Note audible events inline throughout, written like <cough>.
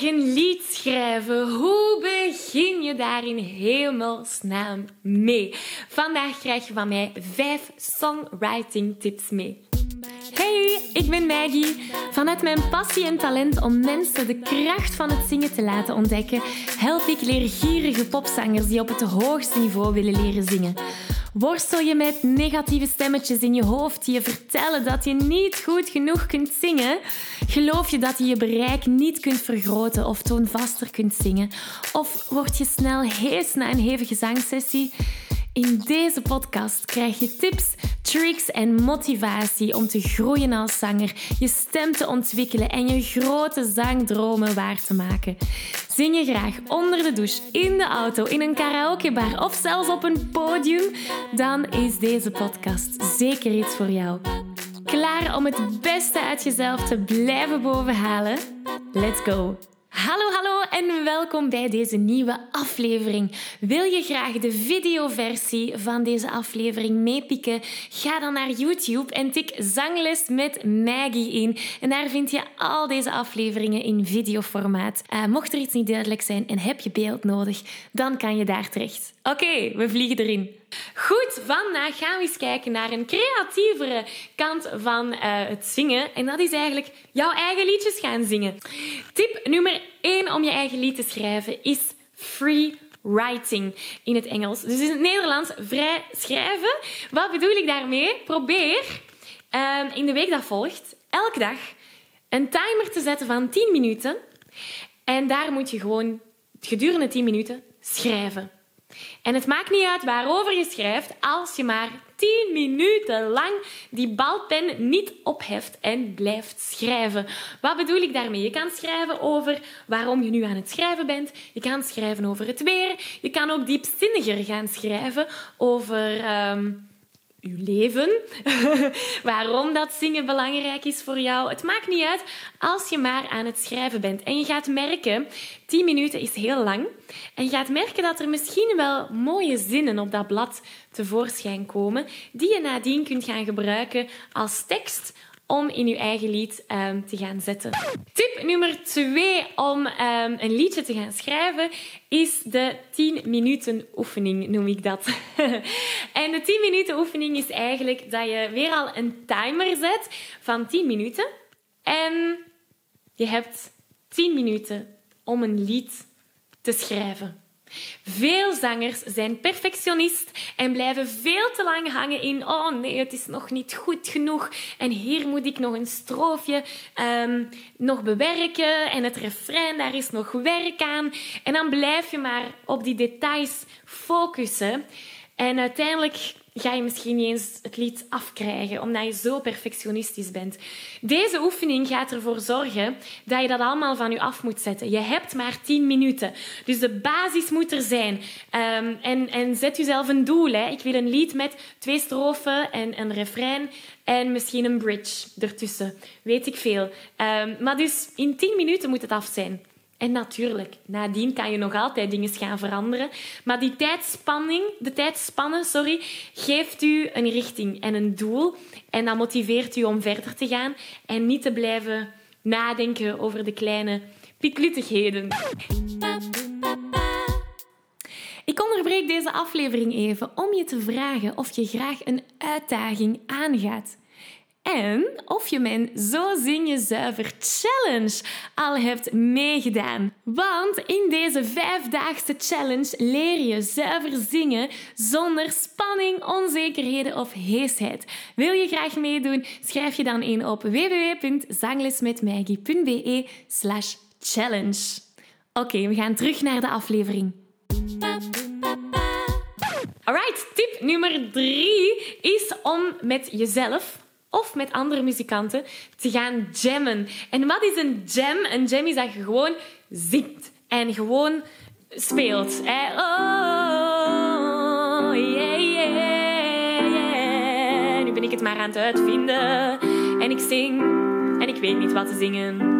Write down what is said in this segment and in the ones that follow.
eigen lied schrijven. Hoe begin je daar in hemelsnaam mee? Vandaag krijg je van mij vijf songwriting tips mee. Hey, ik ben Maggie. Vanuit mijn passie en talent om mensen de kracht van het zingen te laten ontdekken, help ik leergierige popzangers die op het hoogste niveau willen leren zingen. Worstel je met negatieve stemmetjes in je hoofd die je vertellen dat je niet goed genoeg kunt zingen? Geloof je dat je je bereik niet kunt vergroten of toonvaster kunt zingen? Of word je snel hees na een hevige zangsessie? In deze podcast krijg je tips, tricks en motivatie om te groeien als zanger, je stem te ontwikkelen en je grote zangdromen waar te maken. Zing je graag onder de douche, in de auto, in een karaokebar of zelfs op een podium? Dan is deze podcast zeker iets voor jou. Klaar om het beste uit jezelf te blijven bovenhalen? Let's go! Hallo, hallo en welkom bij deze nieuwe aflevering. Wil je graag de videoversie van deze aflevering meepikken? Ga dan naar YouTube en tik Zangles met Maggie in. En daar vind je al deze afleveringen in videoformaat. Uh, mocht er iets niet duidelijk zijn en heb je beeld nodig, dan kan je daar terecht. Oké, we vliegen erin. Goed, vandaag gaan we eens kijken naar een creatievere kant van uh, het zingen. En dat is eigenlijk jouw eigen liedjes gaan zingen. Tip nummer 1 om je eigen lied te schrijven is free writing in het Engels. Dus in het Nederlands vrij schrijven. Wat bedoel ik daarmee? Probeer uh, in de week dat volgt elke dag een timer te zetten van 10 minuten. En daar moet je gewoon gedurende 10 minuten schrijven. En het maakt niet uit waarover je schrijft, als je maar 10 minuten lang die balpen niet opheft en blijft schrijven. Wat bedoel ik daarmee? Je kan schrijven over waarom je nu aan het schrijven bent. Je kan schrijven over het weer. Je kan ook diepzinniger gaan schrijven over. Um, uw leven, <laughs> waarom dat zingen belangrijk is voor jou. Het maakt niet uit als je maar aan het schrijven bent. En je gaat merken, 10 minuten is heel lang. En je gaat merken dat er misschien wel mooie zinnen op dat blad tevoorschijn komen, die je nadien kunt gaan gebruiken als tekst om in je eigen lied um, te gaan zetten. Tip nummer twee om um, een liedje te gaan schrijven is de 10 minuten oefening, noem ik dat. <laughs> en de 10 minuten oefening is eigenlijk dat je weer al een timer zet van 10 minuten. En je hebt 10 minuten om een lied te schrijven. Veel zangers zijn perfectionist en blijven veel te lang hangen in oh nee, het is nog niet goed genoeg en hier moet ik nog een stroofje um, nog bewerken en het refrein, daar is nog werk aan. En dan blijf je maar op die details focussen en uiteindelijk ga je misschien niet eens het lied afkrijgen, omdat je zo perfectionistisch bent. Deze oefening gaat ervoor zorgen dat je dat allemaal van je af moet zetten. Je hebt maar 10 minuten. Dus de basis moet er zijn. Um, en, en zet jezelf een doel. Hè. Ik wil een lied met twee strofen en een refrein en misschien een bridge ertussen. Weet ik veel. Um, maar dus in 10 minuten moet het af zijn. En natuurlijk, nadien kan je nog altijd dingen gaan veranderen. Maar die tijdspanning, de tijdspannen, sorry, geeft u een richting en een doel. En dat motiveert u om verder te gaan en niet te blijven nadenken over de kleine pikluttigheden. Ik onderbreek deze aflevering even om je te vragen of je graag een uitdaging aangaat en of je mijn Zo Zing Je Zuiver Challenge al hebt meegedaan. Want in deze vijfdaagse challenge leer je zuiver zingen zonder spanning, onzekerheden of heesheid. Wil je graag meedoen? Schrijf je dan in op www.zanglesmetmaggie.be slash challenge. Oké, we gaan terug naar de aflevering. Alright, tip nummer drie is om met jezelf of met andere muzikanten te gaan jammen. En wat is een jam? Een jam is dat je gewoon zingt en gewoon speelt. Oh, yeah, yeah, yeah. Nu ben ik het maar aan het uitvinden. En ik zing en ik weet niet wat te zingen.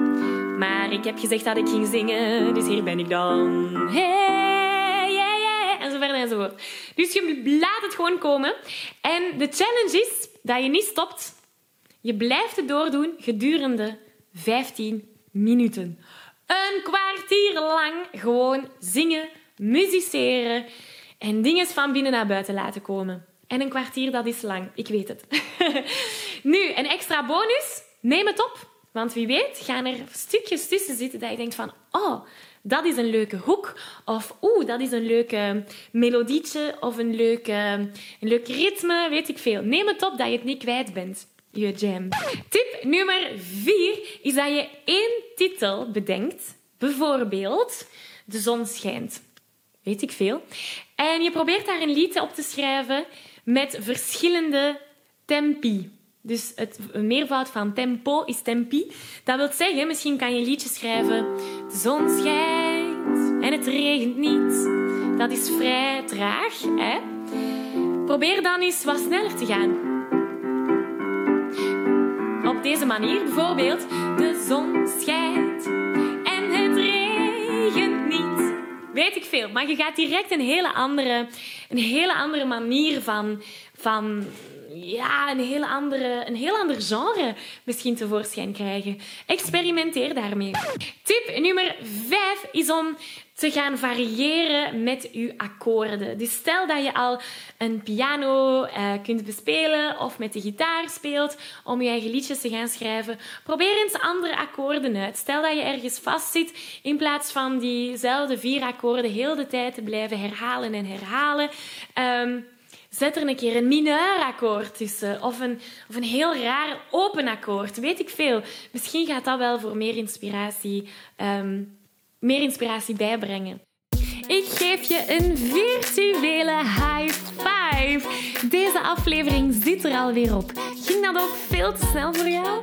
Maar ik heb gezegd dat ik ging zingen, dus hier ben ik dan. Hey, yeah, yeah. En zo verder en zo voort. Dus je laat het gewoon komen. En de challenge is dat je niet stopt je blijft het doordoen gedurende 15 minuten. Een kwartier lang gewoon zingen, musiceren en dingen van binnen naar buiten laten komen. En een kwartier, dat is lang. Ik weet het. <laughs> nu, een extra bonus. Neem het op. Want wie weet gaan er stukjes tussen zitten dat je denkt van... Oh, dat is een leuke hoek. Of oeh, dat is een leuke melodietje. Of een, leuke, een leuk ritme, weet ik veel. Neem het op dat je het niet kwijt bent. Je jam. Tip nummer vier is dat je één titel bedenkt. Bijvoorbeeld De zon schijnt. Weet ik veel. En je probeert daar een lied op te schrijven met verschillende tempi. Dus het meervoud van tempo is tempi. Dat wil zeggen, misschien kan je een liedje schrijven. De zon schijnt en het regent niet. Dat is vrij traag. Hè? Probeer dan eens wat sneller te gaan. Deze manier bijvoorbeeld. De zon schijnt en het regent niet. Weet ik veel. Maar je gaat direct een hele andere, een hele andere manier van, van ja, een, heel andere, een heel ander genre misschien tevoorschijn krijgen. Experimenteer daarmee. Tip nummer 5 is om te gaan variëren met je akkoorden. Dus stel dat je al een piano uh, kunt bespelen of met de gitaar speelt om je eigen liedjes te gaan schrijven. Probeer eens andere akkoorden uit. Stel dat je ergens vastzit in plaats van diezelfde vier akkoorden heel de tijd te blijven herhalen en herhalen. Um, Zet er een keer een mineurakkoord tussen of een, of een heel raar open akkoord. Weet ik veel. Misschien gaat dat wel voor meer inspiratie, um, meer inspiratie bijbrengen. Ik geef je een virtuele high five. Deze aflevering zit er alweer op. Ging dat ook veel te snel voor jou?